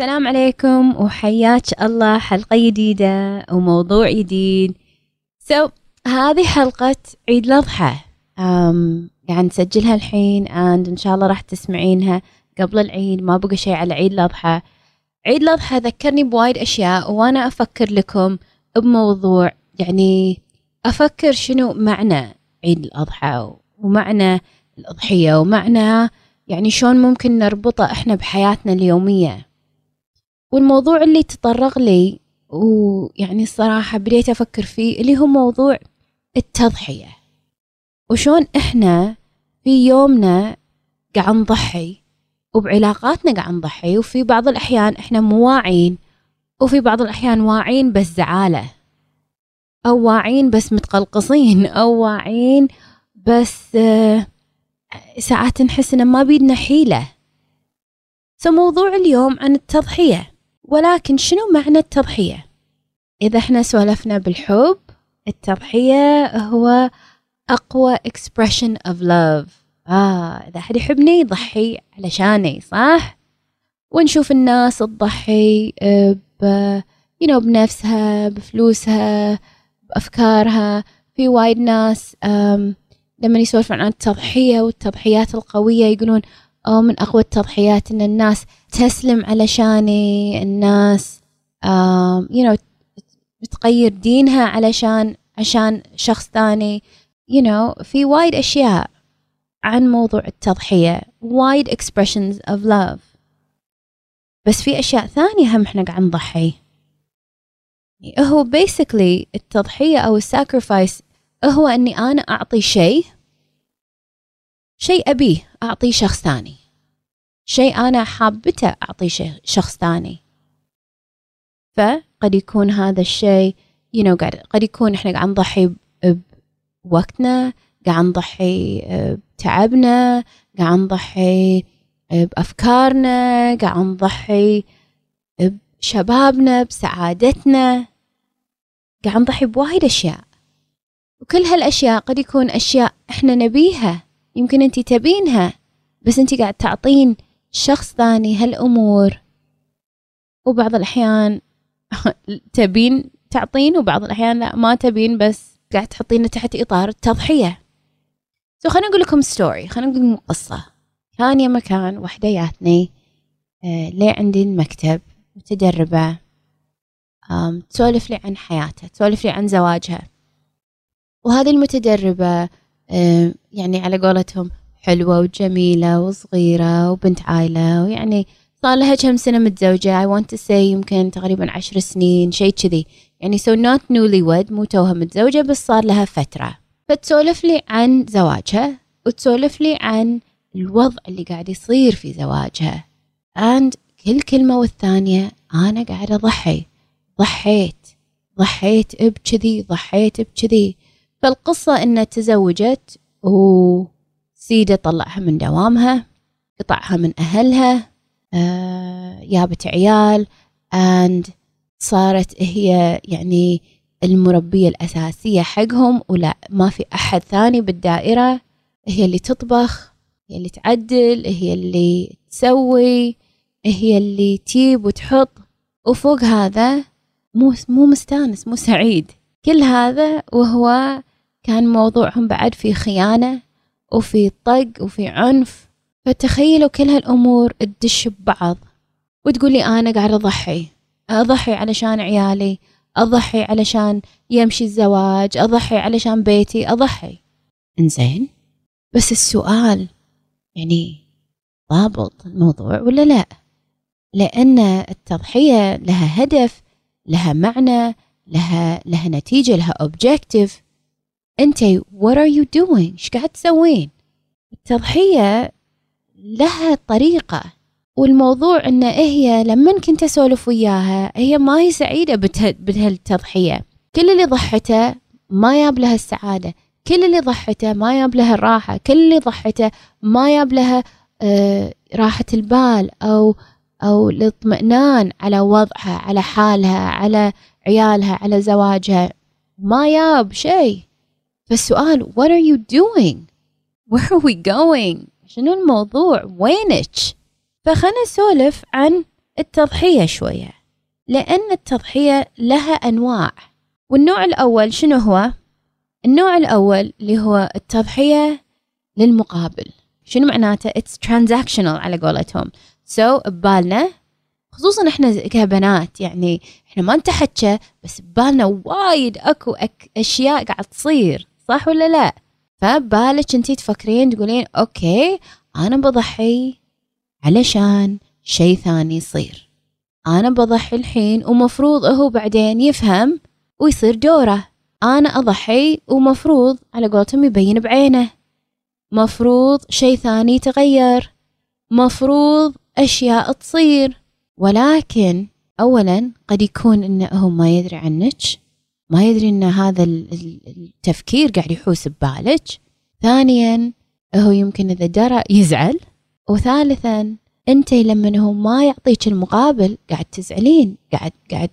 السلام عليكم وحياك الله. حلقة جديدة وموضوع جديد. سو so, هذه حلقة عيد الأضحى. Um, قاعد نسجلها الحين and إن شاء الله راح تسمعينها قبل العيد. ما بقى شيء على عيد الأضحى. عيد الأضحى ذكرني بوايد أشياء وأنا أفكر لكم بموضوع. يعني أفكر شنو معنى عيد الأضحى ومعنى الأضحية ومعنى يعني شلون ممكن نربطه إحنا بحياتنا اليومية. والموضوع اللي تطرق لي ويعني الصراحة بديت أفكر فيه اللي هو موضوع التضحية. وشون إحنا في يومنا قاعد نضحي وبعلاقاتنا قاعد نضحي وفي بعض الأحيان إحنا مواعين وفي بعض الأحيان واعين بس زعالة أو واعين بس متقلقصين أو واعين بس آه، ساعات نحس إن ما بيدنا حيلة. فموضوع اليوم عن التضحية. ولكن شنو معنى التضحية؟ إذا إحنا سولفنا بالحب التضحية هو أقوى expression of love آه إذا أحد يحبني يضحي علشاني صح؟ ونشوف الناس تضحي ب you know, بنفسها بفلوسها بأفكارها في وايد ناس لما يسولفون عن التضحية والتضحيات القوية يقولون أو من أقوى التضحيات إن الناس تسلم علشاني الناس you know بتغير دينها علشان عشان شخص ثاني. You know في وايد أشياء عن موضوع التضحية وايد expressions of love. بس في أشياء ثانية هم إحنا قاعد نضحي. هو basically التضحية أو الساكرفايس هو أني أنا أعطي شيء شيء أبيه. أعطيه شخص ثاني. شيء أنا حابته أعطيه شخص ثاني. فقد يكون هذا الشيء you know, قد يكون إحنا قاعد نضحي بوقتنا قاعد نضحي بتعبنا قاعد نضحي بأفكارنا قاعد نضحي بشبابنا بسعادتنا قاعد نضحي بوايد أشياء. وكل هالأشياء قد يكون أشياء إحنا نبيها. يمكن أنت تبينها بس أنت قاعد تعطين شخص ثاني هالأمور. وبعض الأحيان تبين تعطين وبعض الأحيان لا ما تبين بس قاعد تحطينه تحت إطار التضحية. so خليني أقول لكم story خليني أقول لكم قصة. كان يا مكان وحدة جاتني آه ليه عندي المكتب متدربة تسولف لي عن حياتها تسولف لي عن زواجها. وهذه المتدربة يعني على قولتهم حلوة وجميلة وصغيرة وبنت عائلة ويعني صار لها كم سنة متزوجة. I want to say يمكن تقريبا عشر سنين شيء كذي. يعني so not wed مو توها متزوجة بس صار لها فترة. فتسولف لي عن زواجها وتسولف لي عن الوضع اللي قاعد يصير في زواجها. And كل كلمة والثانية أنا قاعدة أضحي. ضحيت. ضحيت بكذي ضحيت بكذي. فالقصة إنها تزوجت وسيدة طلعها من دوامها قطعها من أهلها آه جابت عيال and صارت هي يعني المربية الأساسية حقهم ولا ما في أحد ثاني بالدائرة هي اللي تطبخ هي اللي تعدل هي اللي تسوي هي اللي تجيب وتحط. وفوق هذا مو مو مستانس مو سعيد. كل هذا وهو كان موضوعهم بعد في خيانة وفي طق وفي عنف. فتخيلوا كل هالأمور تدش ببعض وتقولي أنا قاعدة أضحي. أضحي علشان عيالي أضحي علشان يمشي الزواج أضحي علشان بيتي أضحي. إنزين؟ بس السؤال يعني ضابط الموضوع ولا لا؟ لأن التضحية لها هدف لها معنى لها لها نتيجة لها objective. أنت what are you doing إيش قاعد تسوين؟ التضحية لها طريقة والموضوع ان هي لما كنت أسولف وياها هي ما هي سعيدة بهالتضحية. كل اللي ضحته ما ياب لها السعادة كل اللي ضحته ما ياب لها الراحة كل اللي ضحته ما ياب لها آه راحة البال أو أو الاطمئنان على وضعها على حالها على عيالها على زواجها. ما ياب شيء. فالسؤال what are you doing? Where are we going? شنو الموضوع? وينك? فخلنا نسولف عن التضحية شوية لأن التضحية لها أنواع. والنوع الأول شنو هو؟ النوع الأول اللي هو التضحية للمقابل. شنو معناته؟ It's transactional على قولتهم. So ببالنا خصوصا إحنا كبنات يعني إحنا ما نتحكى بس ببالنا وايد أكو أك أشياء قاعد تصير. صح ولا لا؟ فبالك انتي تفكرين تقولين أوكي أنا بضحي علشان شيء ثاني يصير. أنا بضحي الحين ومفروض هو بعدين يفهم ويصير دوره. أنا أضحي ومفروض على قولتهم يبين بعينه. مفروض شيء ثاني يتغير. مفروض أشياء تصير. ولكن اولا قد يكون إنه هو ما يدري عنك ما يدري إن هذا التفكير قاعد يحوس ببالك. ثانيا هو يمكن إذا درى يزعل. وثالثا أنت لما هو ما يعطيك المقابل قاعد تزعلين قاعد قاعد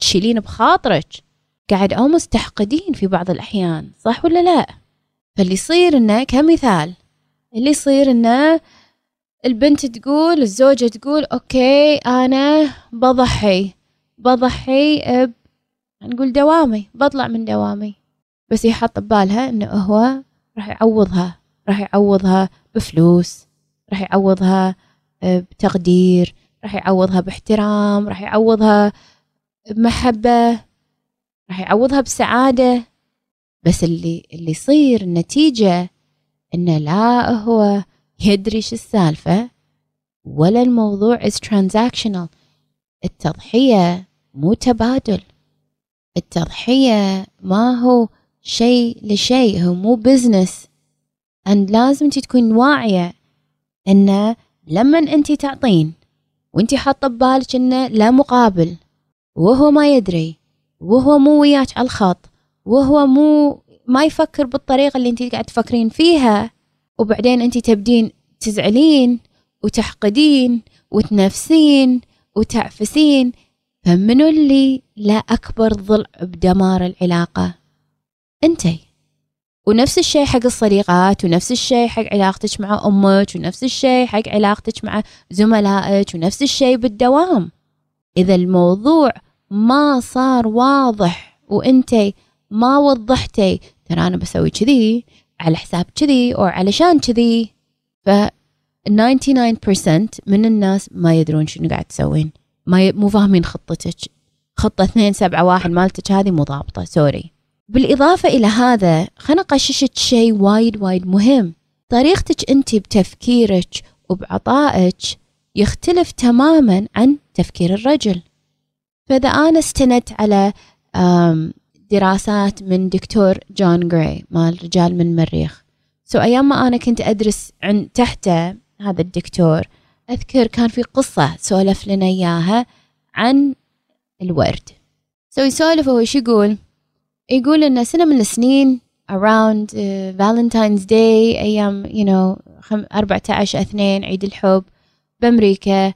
تشيلين بخاطرك. قاعد أو مستحقدين في بعض الأحيان صح ولا لا؟ فاللي يصير إنه كمثال اللي يصير إنه البنت تقول الزوجة تقول أوكي أنا بضحي بضحي ب نقول دوامي بطلع من دوامي. بس يحط ببالها إنه هو راح يعوضها راح يعوضها بفلوس راح يعوضها بتقدير راح يعوضها باحترام راح يعوضها بمحبة راح يعوضها بسعادة. بس اللي اللي يصير النتيجة إنه لا هو يدري شو السالفة ولا الموضوع is transactional. التضحية مو تبادل. التضحية ما هو شيء لشيء هو مو بزنس أن لازم تكون واعية أنه لما أنت تعطين وأنت حاطة ببالك أنه لا مقابل وهو ما يدري وهو مو وياك على الخط وهو مو ما يفكر بالطريقة اللي أنت قاعد تفكرين فيها. وبعدين أنت تبدين تزعلين وتحقدين وتنفسين وتعفسين فمنو اللي لا أكبر ضلع بدمار العلاقة؟ أنتي. ونفس الشيء حق الصديقات ونفس الشيء حق علاقتك مع أمك ونفس الشيء حق علاقتك مع زملائك ونفس الشيء بالدوام. إذا الموضوع ما صار واضح وأنتي ما وضحتي ترى أنا بسوي كذي على حساب كذي أو علشان كذي. ف 99% من الناس ما يدرون شنو قاعد تسوين. ما ي... مو فاهمين خطتك. خطة اثنين سبعة واحد مالتك هذه مو ضابطة. سوري بالإضافة إلى هذا خلنا أقششك شيء وايد وايد مهم. طريقتك أنت بتفكيرك وبعطائك يختلف تماما عن تفكير الرجل. فإذا أنا استندت على دراسات من دكتور جون جراي مال الرجال من المريخ so أيام ما أنا كنت أدرس عن تحته هذا الدكتور أذكر كان في قصة سولف لنا إياها عن الورد. so يسولف هو شو يقول؟ يقول إن سنة من السنين around uh, Valentine's Day أيام you know 14 اثنين عيد الحب بأمريكا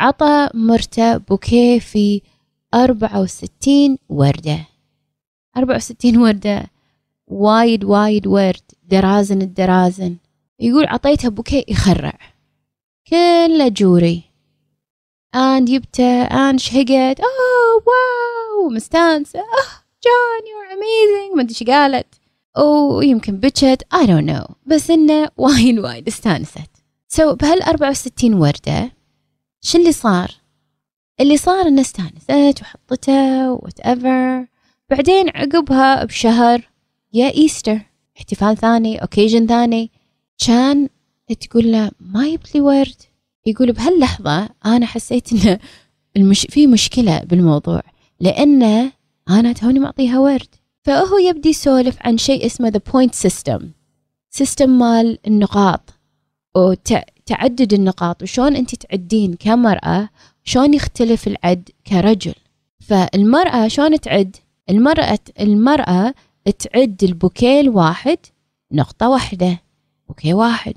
عطى مرته بوكيه في 64 وردة. 64 وردة. وايد وايد ورد. درازن الدرازن. يقول عطيتها بوكيه يخرع. كله جوري. and يبتى and شهقت. oh واو مستانسة. oh جون you're amazing. ما أدري إيش قالت. يمكن بكت I don't know. بس إنه وايد وايد استانست. so so بهال 64 وردة شو اللي صار؟ اللي صار إنه استانست وحطته whatever بعدين عقبها بشهر يا Easter. احتفال ثاني occasion ثاني كان تقول له ما يبلي ورد؟ يقول بهاللحظة أنا حسيت إنه المش... في مشكلة بالموضوع لأنه أنا توني معطيها ورد. فهو يبدي يسولف عن شيء اسمه the point system. سيستم مال النقاط. وتعدد النقاط. وشون أنت تعدين كمرأة شلون يختلف العد كرجل؟ فالمرأة شلون تعد؟ المرأة المرأة تعد البوكيه الواحد نقطة واحدة. بوكيه واحد.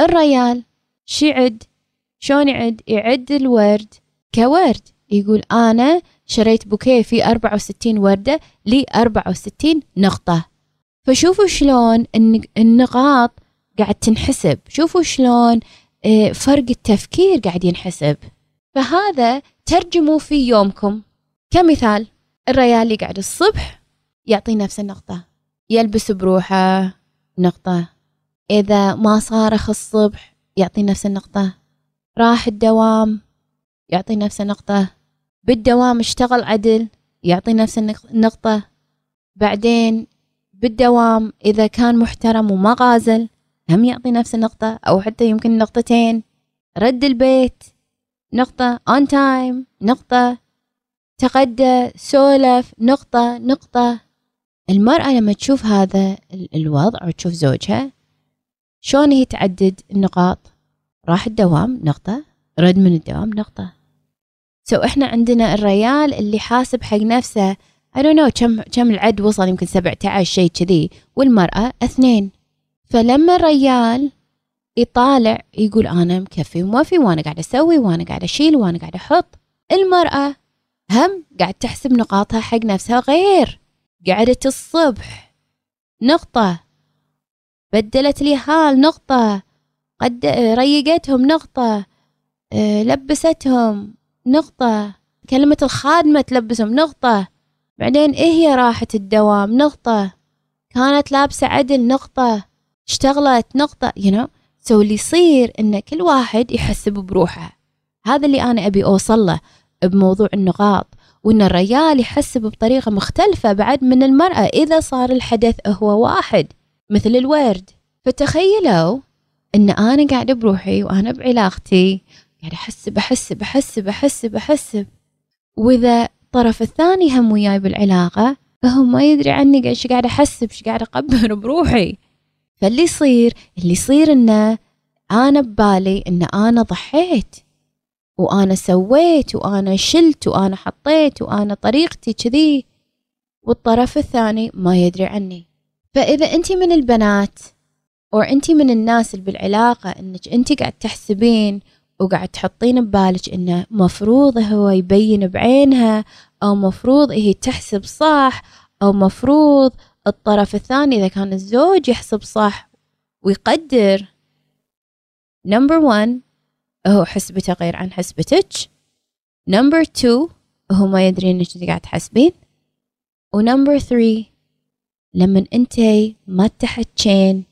الريال شو يعد شلون يعد؟ يعد الورد كورد. يقول أنا شريت بوكيه في 64 وردة لي 64 نقطة. فشوفوا شلون النقاط قاعد تنحسب. شوفوا شلون آه، فرق التفكير قاعد ينحسب. فهذا ترجموا في يومكم. كمثال الريال اللي قاعد الصبح يعطي نفس النقطة. يلبس بروحه نقطة. إذا ما صارخ الصبح يعطي نفس النقطة. راح الدوام يعطي نفس النقطة. بالدوام اشتغل عدل يعطي نفس النقطة. بعدين بالدوام إذا كان محترم وما غازل هم يعطي نفس النقطة أو حتى يمكن نقطتين. رد البيت نقطة on time نقطة تغدى سولف نقطة نقطة. المرأة لما تشوف هذا الوضع وتشوف زوجها شلون هي تعدد النقاط؟ راح الدوام نقطة. رد من الدوام نقطة. so so إحنا عندنا الريال اللي حاسب حق نفسه I don't know كم كم العد وصل؟ يمكن 17 شيء كذي. والمرأة اثنين. فلما الريال يطالع يقول أنا مكفي وموفي وأنا قاعد أسوي وأنا قاعد أشيل وأنا قاعد أحط. المرأة هم قاعد تحسب نقاطها حق نفسها غير. قعدت الصبح. نقطة. بدلت لي هال نقطة قد ريقتهم نقطة آه، لبستهم نقطة كلمة الخادمة تلبسهم نقطة. بعدين إيه هي راحة الدوام نقطة. كانت لابسة عدل نقطة. اشتغلت نقطة. You know so اللي يصير إن كل واحد يحسب بروحه. هذا اللي أنا أبي أوصل له بموضوع النقاط وإن الرجال يحسب بطريقة مختلفة بعد من المرأة إذا صار الحدث هو واحد. مثل الورد. فتخيلوا إن أنا قاعدة بروحي وأنا بعلاقتي قاعدة أحسب أحسب أحسب أحسب أحسب وإذا الطرف الثاني هم وياي بالعلاقة فهو ما يدري عني إيش قاعد احسب إيش قاعد اقبر بروحي. فاللي يصير اللي يصير إنه أنا ببالي إن أنا ضحيت وأنا سويت وأنا شلت وأنا حطيت وأنا طريقتي كذي. والطرف الثاني ما يدري عني. فإذا انت من البنات أو انت من الناس اللي بالعلاقة إنك انت قاعد تحسبين وقاعد تحطين ببالك إنه مفروض هو يبين بعينها أو مفروض هي تحسب صح أو مفروض الطرف الثاني إذا كان الزوج يحسب صح ويقدر. number 1 هو حسبته غير عن حسبتك. number 2 هو ما يدري إنك قاعد تحسبين. و number 3 لما انتي ما تحكين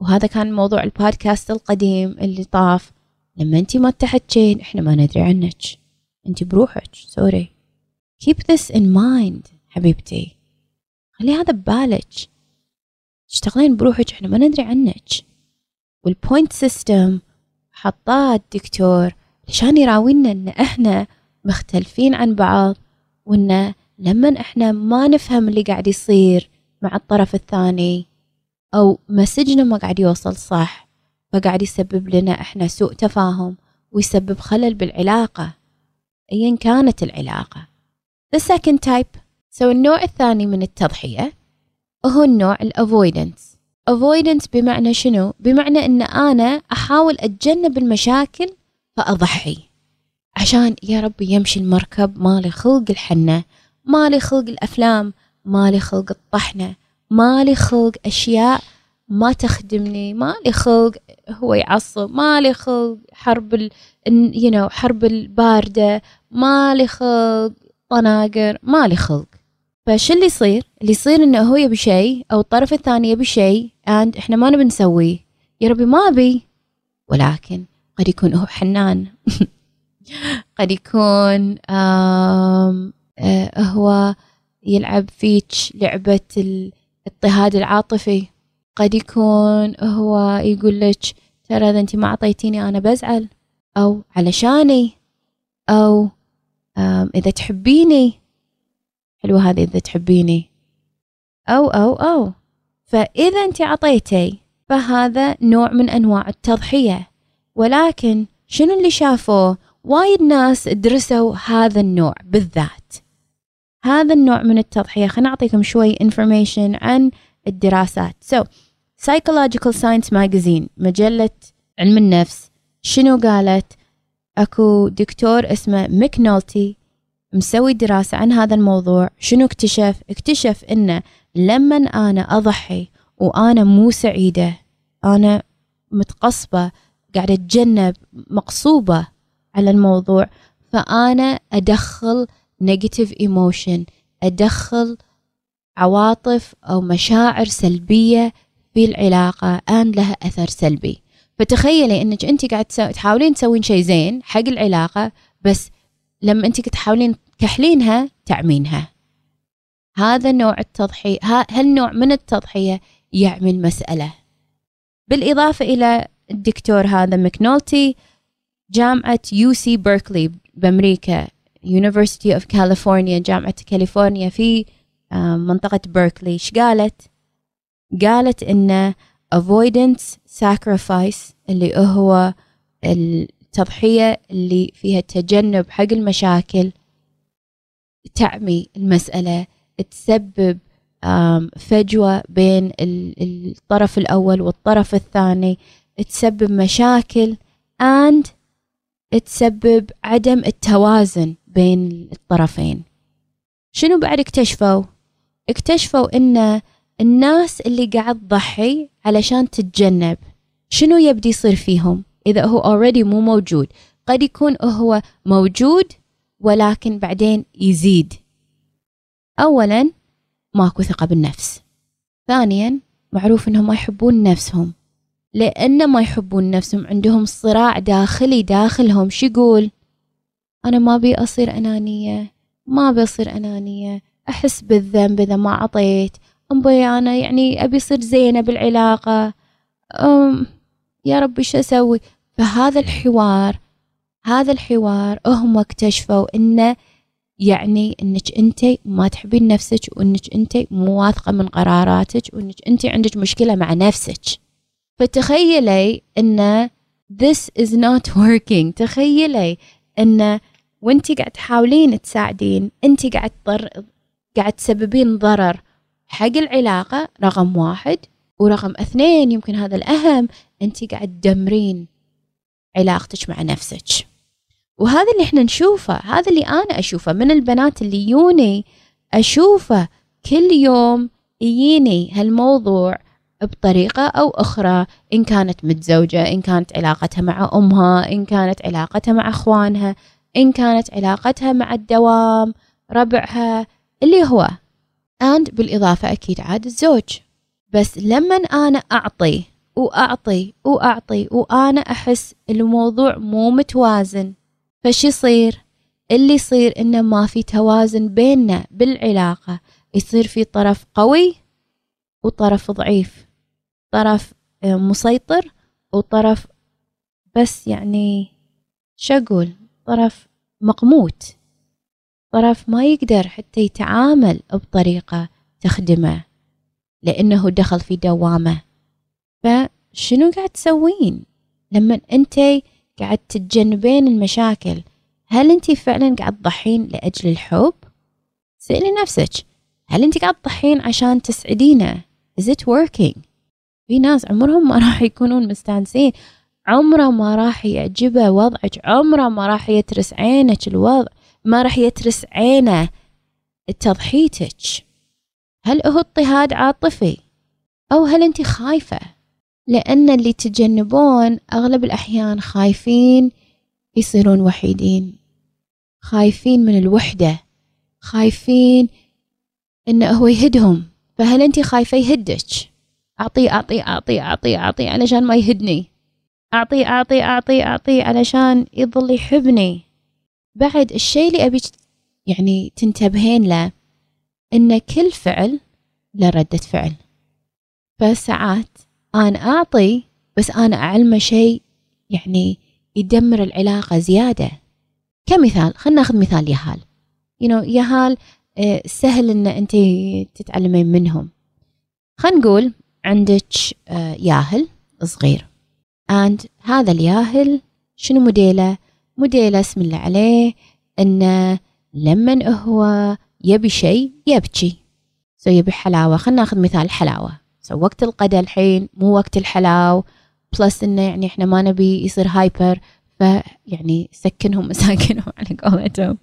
وهذا كان موضوع البودكاست القديم اللي طاف. لما انت ما تحكين إحنا ما ندري عنك. انت بروحك sorry. Keep this in mind حبيبتي. خلي هذا ببالك. تشتغلين بروحك إحنا ما ندري عنك. وال point system حطاه الدكتور. عشان يراوينا إن إحنا مختلفين عن بعض وإن لما إحنا ما نفهم اللي قاعد يصير. مع الطرف الثاني. أو message نا ما قاعد يوصل صح فقاعد يسبب لنا إحنا سوء تفاهم ويسبب خلل بالعلاقة. أيا كانت العلاقة. The second type. so النوع الثاني من التضحية. هو النوع الافويدنس avoidance بمعنى شنو؟ بمعنى إن أنا أحاول أتجنب المشاكل فأضحي. عشان يا ربي يمشي المركب مالي خلق الحنة مالي خلق الأفلام مالي خلق الطحنة مالي خلق أشياء ما تخدمني ما لي خلق هو يعصب ما لي خلق حرب ال you know حرب الباردة ما لي خلق طناقر ما لي خلق. فش اللي يصير؟ اللي يصير إنه هو يبي شيء أو الطرف الثاني يبي شيء and إحنا ما نبي نسويه. يا ربي ما أبي. ولكن قد يكون هو حنان. قد يكون آه هو يلعب فيك لعبة الاضطهاد العاطفي. قد يكون هو يقول لك ترى إذا أنت ما أعطيتيني أنا بزعل. أو علشاني. أو إذا تحبيني. حلوة هذه إذا تحبيني. أو أو أو. فإذا أنت عطيتي فهذا نوع من أنواع التضحية. ولكن شنو اللي شافوه؟ وايد ناس درسوا هذا النوع بالذات. هذا النوع من التضحية. خلينا أعطيكم شوي information عن الدراسات. So Psychological Science Magazine مجلة علم النفس. شنو قالت؟ أكو دكتور اسمه ميك نولتي مسوي دراسة عن هذا الموضوع. شنو اكتشف؟ اكتشف إنه لما أنا أضحي وأنا مو سعيدة أنا متقصبة قاعدة أتجنب مقصوبة على الموضوع فأنا أدخل negative emotion أدخل عواطف أو مشاعر سلبية في العلاقة أن لها أثر سلبي. فتخيلي أنك أنت قاعد تحاولين تسوين شيء زين حق العلاقة بس لما أنت تحاولين تكحلينها تعمينها. هذا نوع التضحية هالنوع من التضحية يعمل مسألة. بالإضافة إلى الدكتور هذا مكنولتي جامعة UC بيركلي بأمريكا. University of California جامعة كاليفورنيا في آه، منطقة بيركلي إيش قالت؟ قالت إن avoidance sacrifice اللي هو التضحية اللي فيها تجنب حق المشاكل تعمي المسألة تسبب فجوة بين الطرف الأول والطرف الثاني تسبب مشاكل and تسبب عدم التوازن بين الطرفين. شنو بعد اكتشفوا؟ اكتشفوا إن الناس اللي قاعد تضحي علشان تتجنب شنو يبدي يصير فيهم؟ إذا هو already مو موجود. قد يكون هو موجود ولكن بعدين يزيد. اولا ماكو ثقة بالنفس. ثانيا معروف إنهم ما يحبون نفسهم. لأن ما يحبون نفسهم عندهم صراع داخلي داخلهم. شو يقول؟ أنا ما أبي أصير أنانية ما أبي أصير أنانية أحس بالذنب إذا ما أعطيت أمبي أنا يعني أبي أصير زينة بالعلاقة. أم يا ربي شو أسوي؟ فهذا الحوار هذا الحوار هم اكتشفوا إنه يعني إنك أنت ما تحبين نفسك وإنك أنت مو واثقة من قراراتك وإنك أنت عندك مشكلة مع نفسك. فتخيلي إن this is not working. تخيلي إن وانت قاعد تحاولين تساعدين انت قاعد تضر قاعد تسببين ضرر حق العلاقة رقم واحد. ورقم اثنين يمكن هذا الأهم انت قاعد تدمرين علاقتك مع نفسك. وهذا اللي إحنا نشوفه هذا اللي أنا أشوفه من البنات اللي يوني أشوفه كل يوم يجيني هالموضوع بطريقة أو أخرى إن كانت متزوجة إن كانت علاقتها مع أمها إن كانت علاقتها مع أخوانها. إن كانت علاقتها مع الدوام ربعها اللي هو. And بالإضافة أكيد عاد الزوج. بس لما أنا أعطي وأعطي وأعطي وأنا أحس الموضوع مو متوازن فش يصير؟ اللي يصير إنه ما في توازن بيننا بالعلاقة. يصير في طرف قوي وطرف ضعيف. طرف آه، مسيطر وطرف بس يعني شو أقول؟ مقموت طرف ما يقدر حتى يتعامل بطريقة تخدمه لأنه دخل في دوامة فشنو قاعد تسوين لما أنت قاعد تتجنبين المشاكل هل أنت فعلا قاعد تضحين لأجل الحب؟ سألي نفسك هل أنت قاعد تضحين عشان تسعدينه؟ Is it working؟ في ناس عمرهم ما راح يكونون مستانسين عمره ما راح يعجبه وضعك عمره ما راح يترس عينك الوضع ما راح يترس عينه تضحيتك. هل هو اضطهاد عاطفي؟ أو هل أنت خايفة؟ لأن اللي تجنبون أغلب الأحيان خايفين يصيرون وحيدين. خايفين من الوحدة خايفين إنه هو يهدهم. فهل أنت خايفة يهدك؟ أعطيه أعطيه أعطيه أعطيه أعطيه علشان ما يهدني. أعطيه أعطيه أعطيه أعطيه علشان يظل يحبني. بعد الشيء اللي أبيك يعني تنتبهين له إن كل فعل له ردة فعل. فساعات أنا أعطي بس أنا أعلمه شيء يعني يدمر العلاقة زيادة. كمثال خلينا ناخذ مثال يهال. You know, يهال آه، سهل إن أنت تتعلمين منهم. خلينا نقول عندك آه، ياهل صغير. And هذا الياهل شنو موديله؟ موديله اسم الله عليه إنه لما هو يبي شيء يبكي. so يبي حلاوة. خلينا ناخذ مثال حلاوة. so وقت الغدا الحين مو وقت الحلاو plus إنه يعني إحنا ما نبي يصير hyper فيعني سكنهم مساكنهم على قولتهم.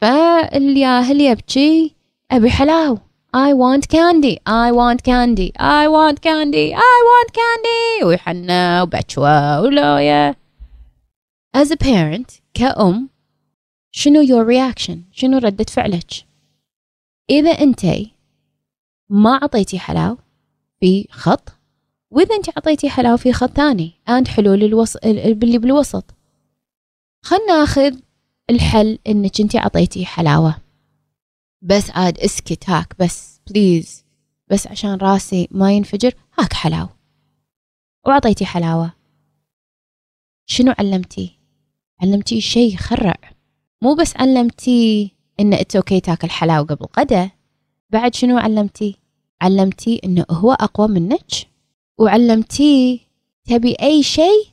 فالياهل يبكي أبي حلاو I want candy I want candy I want candy I want candy. ويحنى وبشوى ولويا as a parent كأم شنو your reaction شنو ردة فعلك؟ إذا أنتي ما أعطيتي حلاو في خط وإذا أنت أعطيتي حلاو في خط ثاني أنت حلول الوسط اللي بالوسط. خلنا ناخذ الحل إنك أنت أعطيتي حلاوة. بس عاد اسكت هاك بس please بس عشان راسي ما ينفجر هاك حلاوة. وأعطيتي حلاوة. شنو علمتي؟ علمتي شيء خرع. مو بس علمتي إن it's okay تاكل حلاوة قبل غدا. بعد شنو علمتي؟ علمتي إنه هو أقوى منك. وعلمتيه تبي أي شيء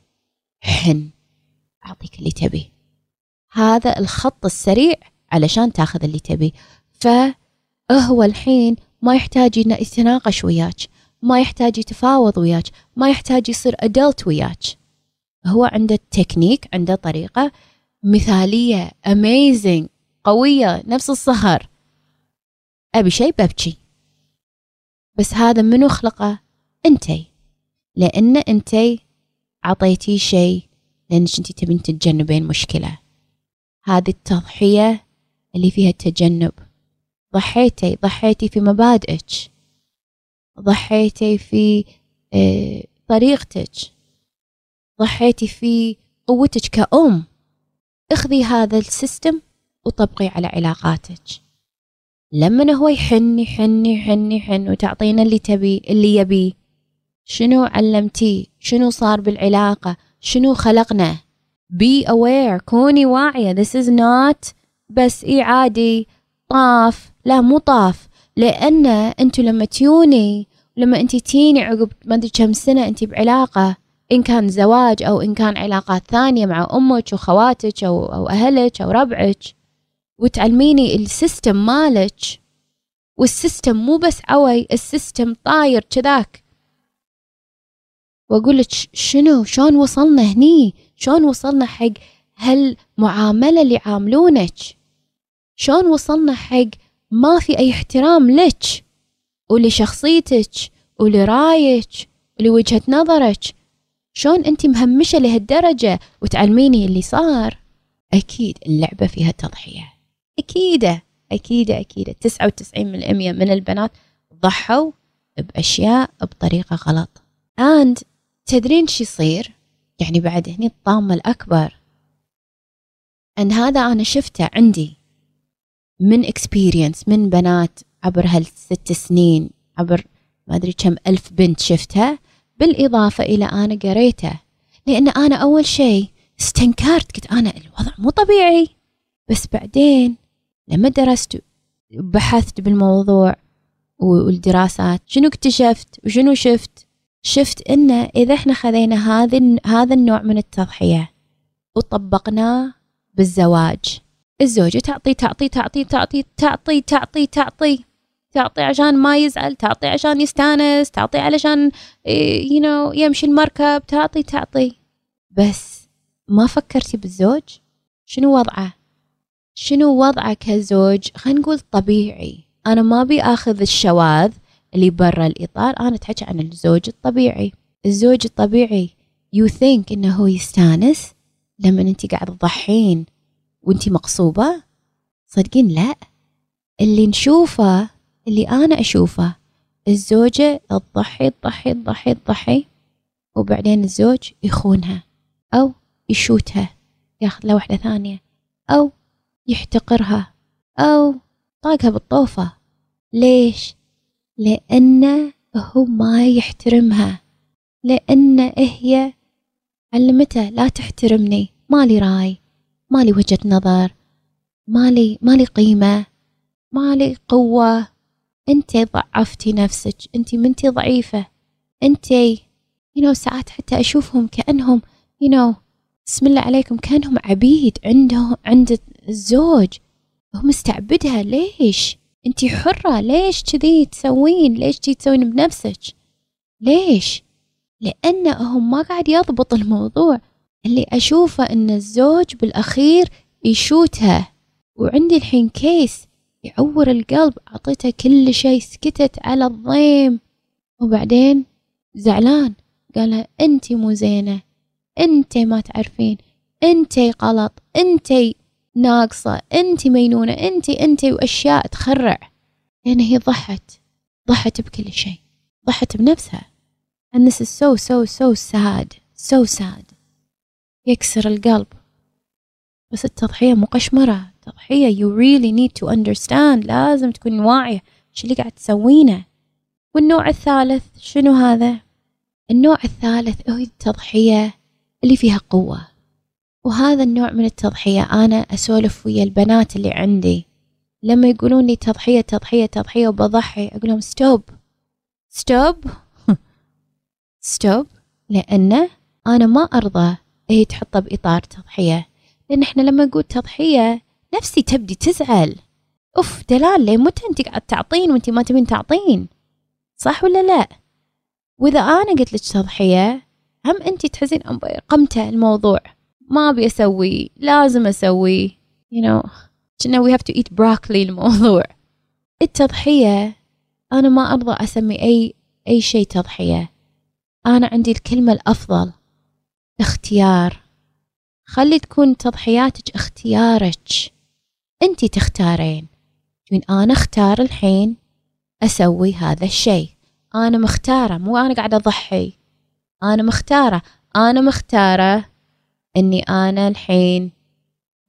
حن. أعطيك اللي تبي. هذا الخط السريع علشان تاخذ اللي تبي. فهو الحين ما يحتاج إنه يتناقش وياك ما يحتاج يتفاوض وياك ما يحتاج يصير ادلت وياك. هو عنده تكنيك عنده طريقة مثالية amazing قوية نفس الصهر أبي شيء ببكي بس هذا منو خلقه؟ أنتي. لأن أنتي عطيتي شيء لأنك أنتي تبين تتجنبين مشكلة. هذه التضحية اللي فيها التجنب ضحيتي ضحيتي في مبادئك. ضحيتي في آه، طريقتك. ضحيتي في قوتك كأم. اخذي هذا السيستم وطبقي على علاقاتك. لما هو يحن يحن يحن يحن وتعطينا اللي تبي اللي يبي شنو علمتيه شنو صار بالعلاقة؟ شنو خلقنا؟ Be aware كوني واعية. This is not بس اي عادي طاف لا مو طاف. لأن انتو لما تيوني لما أنت تيني عقب ما أدري كم سنة أنت بعلاقة إن كان زواج أو إن كان علاقات ثانية مع أمك وخواتك أو, أو أهلك أو ربعك وتعلميني ال system مالك. وال system مو بس عوي ال system طاير كذاك. وأقول لك شنو؟ شلون وصلنا هني؟ شلون وصلنا حق هالمعاملة اللي عاملونك؟ شلون وصلنا حق ما في أي احترام لك ولشخصيتك ولرأيك ولوجهة نظرك. شلون أنت مهمشة لهالدرجة؟ وتعلميني اللي صار. أكيد اللعبة فيها تضحية. أكيدة أكيدة أكيدة. تسعة وتسعين من المية من البنات ضحوا بأشياء بطريقة غلط. And تدرين شو يصير؟ يعني بعد هني الطامة الأكبر. أن هذا أنا شفته عندي. من اكسبيرينس من بنات عبر هالست سنين عبر ما أدري كم ألف بنت شفتها بالإضافة إلى أنا قريته لأن أنا أول شيء استنكرت قلت أنا الوضع مو طبيعي. بس بعدين لما درست وبحثت بالموضوع والدراسات شنو اكتشفت وشنو شفت؟ شفت انه إذا إحنا خذينا هذا هذا النوع من التضحية وطبقناه بالزواج. الزوجة تعطي تعطي تعطي تعطي تعطي تعطي تعطي تعطي عشان ما يزعل تعطي عشان يستانس تعطي علشان يو إيه، إنه يمشي المركب تعطي تعطي. بس ما فكرتي بالزوج؟ شنو وضعه؟ شنو وضعه كزوج؟ خلينا نقول طبيعي. أنا ما أبي آخذ الشواذ اللي برا الإطار أنا أتحكي عن الزوج الطبيعي. الزوج الطبيعي you think إنه هو يستانس لما أنت قاعد تضحين. وأنت مغصوبة؟ صدقين لا. اللي نشوفه اللي أنا أشوفه الزوجة تضحي تضحي تضحي تضحي وبعدين الزوج يخونها أو يشوتها ياخذ له واحدة ثانية أو يحتقرها أو طاقها بالطوفة. ليش؟ لأنه هو ما يحترمها. لأن هي علمته لا تحترمني مالي راي. مالي وجهة نظر مالي مالي قيمة مالي قوة. انت ضعفتي نفسك انت منتي ضعيفة انت يو you know, ساعات حتى أشوفهم كأنهم يو you know, بسم الله عليكم كأنهم عبيد عندهم عند الزوج. هو مستعبدها ليش؟ انت حرة ليش كذي تسوين؟ ليش كذي تسوين بنفسك؟ ليش؟ لأنه ما قاعد يضبط الموضوع. اللي أشوفه أن الزوج بالأخير يشوتها وعندي الحين كيس يعور القلب أعطيته كل شيء سكتت على الضيم. وبعدين زعلان قالها أنت مو زينة أنت ما تعرفين أنت غلط أنت ناقصة أنت مينونة أنت أنت وأشياء تخرع. لأن هي ضحت ضحت بكل شيء ضحت بنفسها. And this is so so so sad so sad. يكسر القلب. بس التضحية مقشمرة. تضحية you really need to understand. لازم تكون واعية. شو اللي قاعد تسوينه؟ والنوع الثالث شنو هذا؟ النوع الثالث هو التضحية اللي فيها قوة. وهذا النوع من التضحية أنا أسولف ويا البنات اللي عندي. لما يقولون لي تضحية تضحية تضحية وبضحي أقول لهم stop stop stop لأنه أنا ما أرضى. هي تحطه بإطار تضحية. لأن إحنا لما نقول تضحية نفسي تبدي تزعل. أوف دلال ليه؟ متى أنت قاعد تعطين وأنت ما تبين تعطين؟ صح ولا لا؟ وإذا أنا قلت لك تضحية هم أنت تحسين قمتة الموضوع. ما أبي أسوي لازم أسوي. You know كنا we have to eat broccoli الموضوع. التضحية أنا ما أرضى أسمي أي أي شيء تضحية. أنا عندي الكلمة الأفضل. اختيار. خلي تكون تضحياتك اختيارك. انت تختارين. تقولين أنا أختار الحين أسوي هذا الشيء. أنا مختارة مو أنا قاعدة أضحي. أنا مختارة. أنا مختارة إني أنا الحين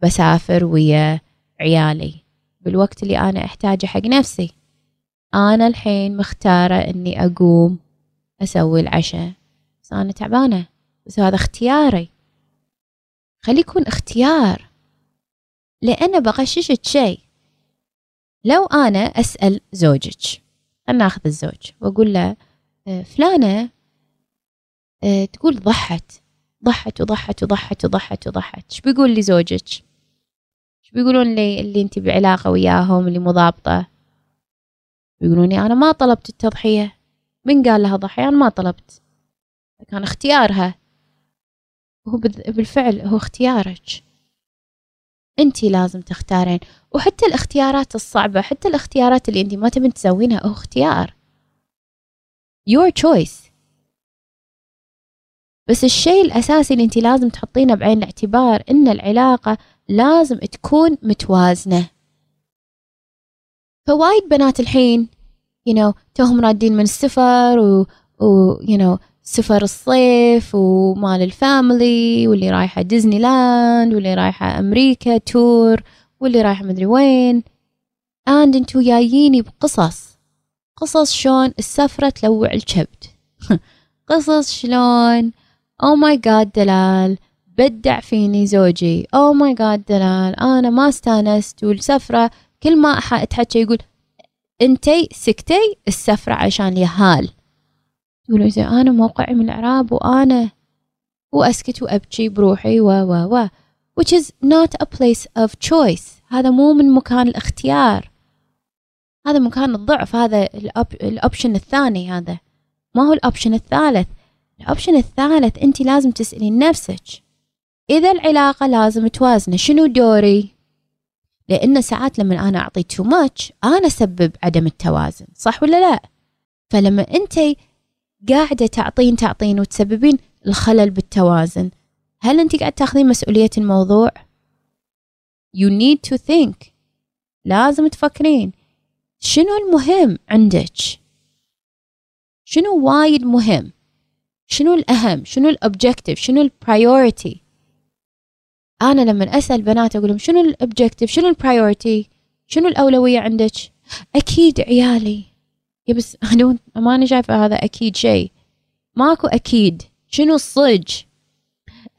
بسافر ويا عيالي. بالوقت اللي أنا أحتاجه حق نفسي. أنا الحين مختارة إني أقوم أسوي العشاء. بس أنا تعبانة. بس هذا اختياري. خلي يكون اختيار. لأن بغششك شيء. لو أنا أسأل زوجك أنا ناخذ الزوج وأقول له آه، فلانة آه، تقول ضحت ضحت وضحت وضحت وضحت وضحت. إيش بيقول لي زوجك؟ إيش بيقولون لي اللي أنت بعلاقة وياهم اللي مضابطة بيقولون لي أنا ما طلبت التضحية. من قال لها ضحية؟ أنا ما طلبت. كان اختيارها. هو بالفعل هو اختيارك. انت لازم تختارين. وحتى الاختيارات الصعبة حتى الاختيارات اللي انت ما تبين تسوينها هو اختيار. Your choice. بس الشيء الأساسي اللي انت لازم تحطينه بعين الاعتبار إن العلاقة لازم تكون متوازنة. فوايد بنات الحين you know توهم رادين من السفر و, و you know سفر الصيف ومال ال family واللي رايحة ديزني لاند واللي رايحة أمريكا tour واللي رايحة مدري وين. and انتو جاييني بقصص. قصص شلون السفرة تلوع الكبد. قصص شلون oh my god دلال بدع فيني زوجي. oh my god دلال أنا ما استانست. والسفرة كل ما اتحكى يقول أنتي سكتي السفرة عشان يهال. يقولون إذا أنا موقعي من الإعراب وأنا وأسكت وأبكي بروحي و و و. Which is not a place of choice. هذا مو من مكان الاختيار. هذا مكان الضعف هذا ال option الثاني هذا. ما هو ال option الثالث؟ ال option الثالث أنت لازم تسألين نفسك إذا العلاقة لازم توازن شنو دوري؟ لأن ساعات لما أنا أعطي too much أنا أسبب عدم التوازن صح ولا لا؟ فلما أنت قاعدة تعطين تعطين وتسببين الخلل بالتوازن هل أنت قاعد تاخذين مسؤولية الموضوع؟ You need to think لازم تفكرين شنو المهم عندك؟ شنو وايد مهم؟ شنو الأهم؟ شنو ال objective؟ شنو ال priority؟ أنا لما أسأل بنات أقول لهم شنو ال objective؟ شنو ال priority؟ شنو الأولوية عندك؟ أكيد عيالي يا بس أنا ماني شايفة هذا أكيد شيء ماكو أكيد شنو الصج؟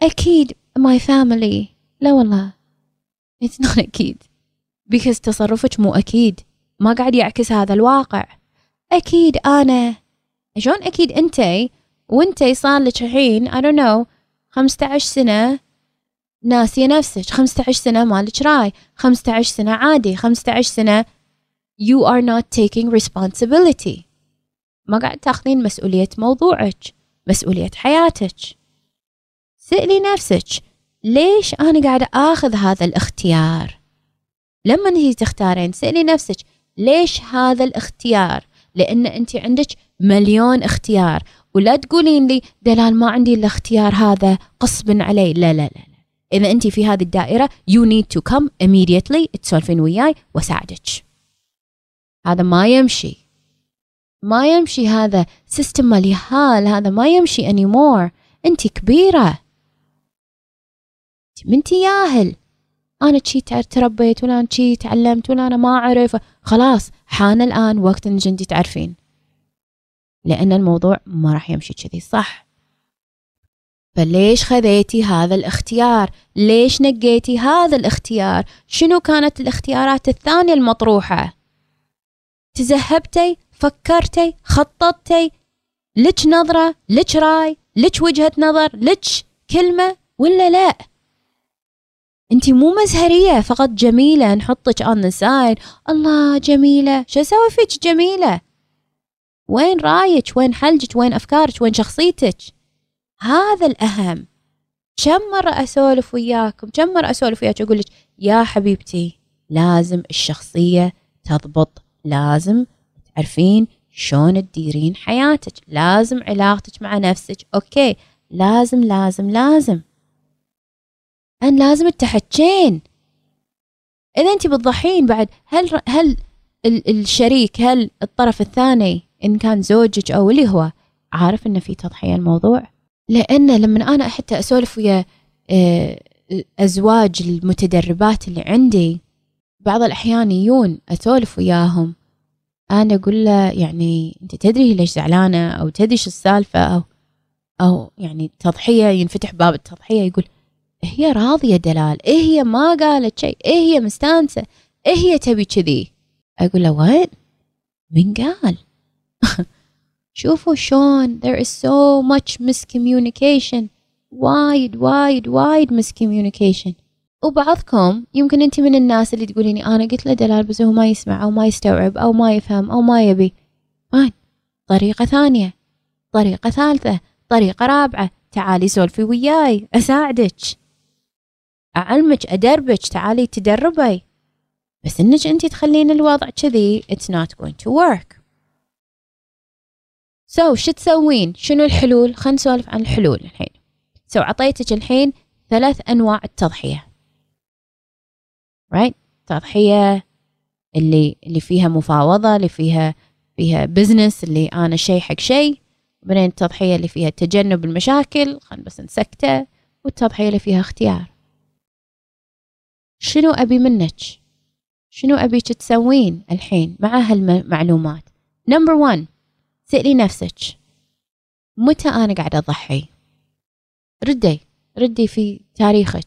أكيد my family. لا والله. It's not أكيد because تصرفك مو أكيد ما قاعد يعكس هذا الواقع. أكيد أنا. شلون أكيد أنتي وأنتي صار لك الحين I don't know 15 سنة ناسية نفسك. 15 سنة مالك راي. 15 سنة عادي. 15 سنة you are not taking responsibility. ما قاعد تاخذين مسؤولية موضوعك مسؤولية حياتك. سألي نفسك ليش أنا قاعدة آخذ هذا الاختيار؟ لما هي تختارين سألي نفسك ليش هذا الاختيار؟ لأن أنت عندك مليون اختيار. ولا تقولين لي دلال ما عندي الاختيار هذا قصب علي. لا لا لا. إذا أنت في هذه الدائرة you need to come immediately. تسولفين وياي. وأساعدك. هذا ما يمشي. ما يمشي هذا سيستم مليهال هذا ما يمشي anymore. أنت كبيرة. منتي ياهل أنا شي تربيت ولا أنا شي تعلمت ولا أنا ما أعرف. خلاص حان الآن وقت إنك أنت تعرفين. لأن الموضوع ما راح يمشي كذي صح؟ فليش خذيتي هذا الاختيار؟ ليش نقيتي هذا الاختيار؟ شنو كانت الاختيارات الثانية المطروحة؟ تزهبتي فكرتي خططتي لك نظرة لك رأي لك وجهة نظر لك كلمة ولا لا؟ انت مو مزهرية فقط جميلة نحطك on the الله جميلة. شو أسوي فيك جميلة؟ وين رأيك؟ وين حلجك؟ وين أفكارك؟ وين شخصيتك؟ هذا الأهم. كم مرة أسولف وياكم؟ كم مرة أسولف وياك؟ أقول لك يا حبيبتي لازم الشخصية تضبط لازم تعرفين شلون تديرين حياتك. لازم علاقتك مع نفسك. أوكي. لازم لازم لازم. أن لازم تحكين إذا أنت بتضحين بعد هل هل الشريك هل الطرف الثاني إن كان زوجك أو اللي هو عارف إنه في تضحية الموضوع؟ لأن لما أنا حتى أسولف ويا آه، أزواج المتدربات اللي عندي بعض الأحيان يجون أسولف وياهم. أنا أقول له يعني أنت تدري ليش زعلانة أو تدري شو السالفة أو أو يعني تضحية ينفتح باب التضحية يقول هي راضية دلال إيه هي ما قالت شيء إيه هي مستانسة إيه هي تبي كذي؟ أقول له وين؟ من قال. شوفوا شلون there is so much miscommunication وايد وايد وايد miscommunication. وبعضكم يمكن انت من الناس اللي تقوليني أنا قلت له دلال بس هو ما يسمع أو ما يستوعب أو ما يفهم أو ما يبي. Fine؟ طريقة ثانية. طريقة ثالثة. طريقة رابعة. تعالي سولفي وياي. أساعدك. أعلمك أدربك. تعالي تدربي. بس إنك أنت تخلين الوضع كذي it's not going to work. so, شو تسوين؟ شنو الحلول؟ خلينا نسولف عن الحلول الحين. so, عطيتك الحين ثلاث أنواع التضحية. Right? تضحية اللي اللي فيها مفاوضة اللي فيها فيها business اللي أنا شيء حق شيء. وبعدين التضحية اللي فيها تجنب المشاكل خلينا بس نسكته. والتضحية اللي فيها اختيار. شنو أبي منك؟ شنو أبيك تسوين الحين مع هالمعلومات؟ number 1 سألي نفسك متى أنا قاعدة أضحي؟ ردي ردي في تاريخك.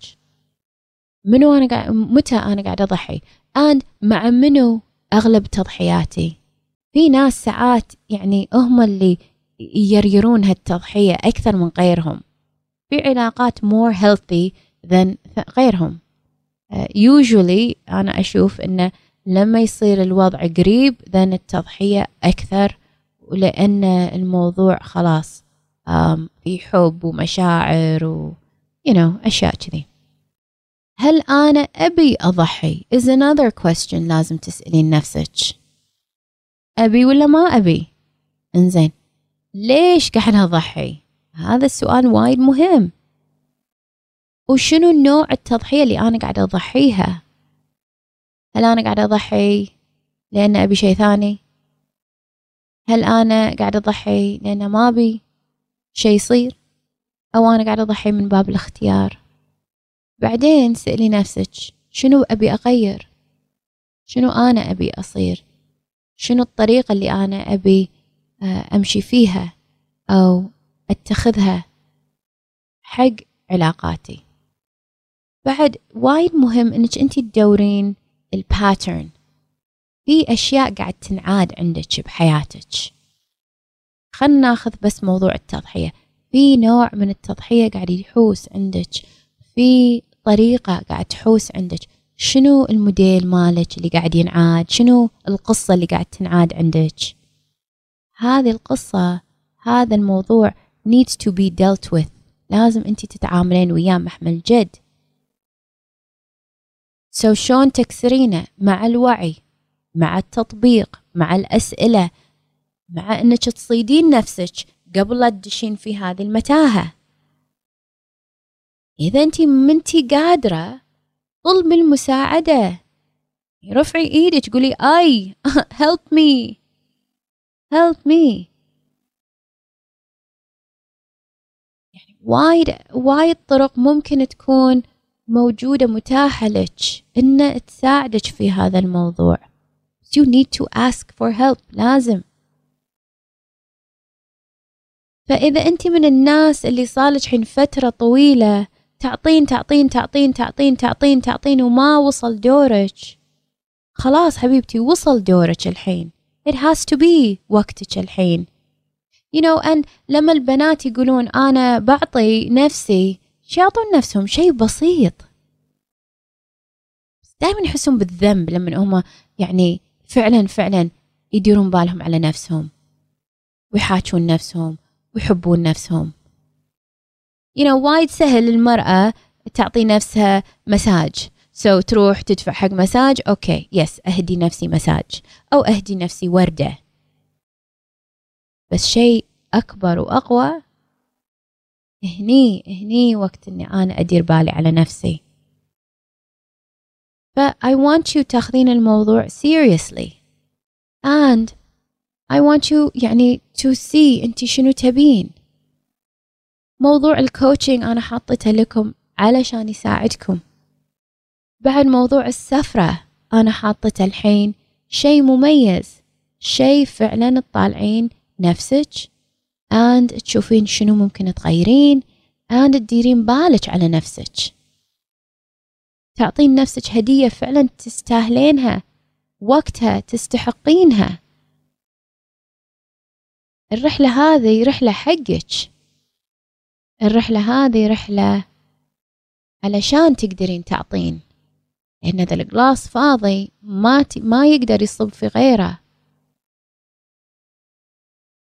منو أنا قاعد متى أنا قاعدة أضحي؟ and مع منو أغلب تضحياتي؟ في ناس ساعات يعني هم اللي يريرون هالتضحية أكثر من غيرهم. في علاقات more healthy than غيرهم. Usually أنا أشوف إنه لما يصير الوضع قريب ذن التضحية أكثر ولأن الموضوع خلاص في حب ومشاعر و you know أشياء كذي. هل أنا أبي أضحي؟ is another question لازم تسألين نفسك. أبي ولا ما أبي؟ إنزين. ليش قاعد أضحي؟ هذا السؤال وايد مهم. وشنو النوع التضحية اللي أنا قاعدة أضحيها؟ هل أنا قاعدة أضحي لأن أبي شيء ثاني؟ هل أنا قاعدة أضحي لأن ما أبي شيء يصير؟ أو أنا قاعدة أضحي من باب الاختيار؟ بعدين سألي نفسك شنو أبي أغير؟ شنو أنا أبي أصير؟ شنو الطريقة اللي أنا أبي آه، أمشي فيها أو أتخذها حق علاقاتي؟ بعد وايد مهم إنك أنت تدورين الباترن في أشياء قاعد تنعاد عندك بحياتك. خلنا ناخذ بس موضوع التضحية. في نوع من التضحية قاعد يحوس عندك. في طريقة قاعد تحوس عندك. شنو الموديل مالك اللي قاعد ينعاد؟ شنو القصة اللي قاعد تنعاد عندك؟ هذه القصة هذا الموضوع needs to be dealt with. لازم انت تتعاملين وياه محمل جد. سو شلون تكسرينه؟ مع الوعي مع التطبيق مع الأسئلة مع أنك تصيدين نفسك قبل لا تدشين في هذه المتاهة. إذا أنت منتي قادرة طلبي المساعدة. رفعي إيدك قولي أي help me help me. يعني وايد وايد طرق ممكن تكون موجودة متاحة لك إن تساعدك في هذا الموضوع. You need to ask for help لازم. فإذا أنت من الناس اللي صالك حين فترة طويلة تعطين تعطين تعطين تعطين تعطين تعطين وما وصل دورك. خلاص حبيبتي وصل دورك الحين. It has to be وقتك الحين. You know and لما البنات يقولون أنا بعطي نفسي يعطون نفسهم شيء بسيط. دائما يحسون بالذنب لما هم يعني فعلا فعلا يديرون بالهم على نفسهم ويحاجون نفسهم ويحبون نفسهم. You know وايد سهل المرأة تعطي نفسها مساج. so, تروح تدفع حق مساج okay yes أهدي نفسي مساج. أو أهدي نفسي وردة. بس شيء أكبر وأقوى هني هني وقت إني أنا أدير بالي على نفسي. ف I want you تاخذين الموضوع seriously. And I want you يعني to see انت شنو تبين. موضوع الكوتشنج أنا حاطته لكم علشان يساعدكم. بعد موضوع السفرة أنا حاطته الحين شيء مميز شيء فعلا تطالعين نفسك and تشوفين شنو ممكن تغيرين and تديرين بالك على نفسك. تعطين نفسك هدية فعلا تستاهلينها وقتها تستحقينها. الرحلة هذه رحلة حقك. الرحلة هذه رحلة علشان تقدرين تعطين. لأن إذا الگلاس فاضي ما ت... ما يقدر يصب في غيره.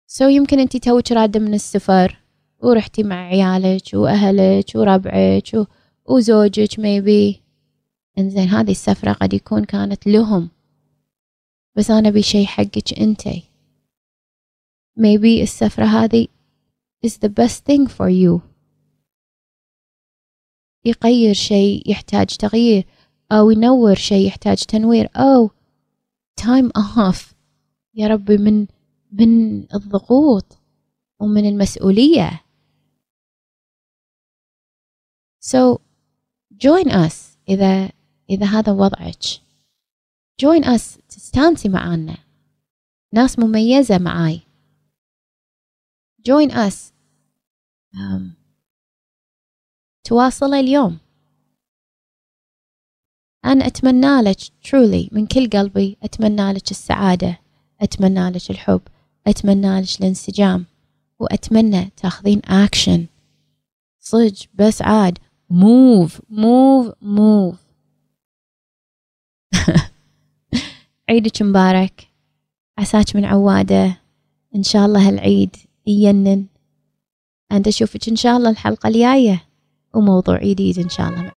so so يمكن أنت توك رادة من السفر ورحتي مع عيالك وأهلك وربعك و... وزوجك ميبي إنزين هذه السفرة قد يكون كانت لهم. بس أنا أبي شي حقك أنتي. Maybe السفرة هذه is the best thing for you. يغير شيء يحتاج تغيير. أو ينور شيء يحتاج تنوير. أو time off. يا ربي من من الضغوط ومن المسؤولية. So join us إذا إذا هذا وضعك. Join us تستانسي معانا. ناس مميزة معاي. Join us. Um, تواصل اليوم. أنا أتمنى لك truly من كل قلبي أتمنى لك السعادة أتمنى لك الحب أتمنى لك الانسجام وأتمنى تاخذين أكشن صج بس عاد موف موف موف عيدك مبارك. عساك من عوادة. إن شاء الله هالعيد يجنن أنت أشوفك إن شاء الله الحلقة الجاية وموضوع جديد إن شاء الله.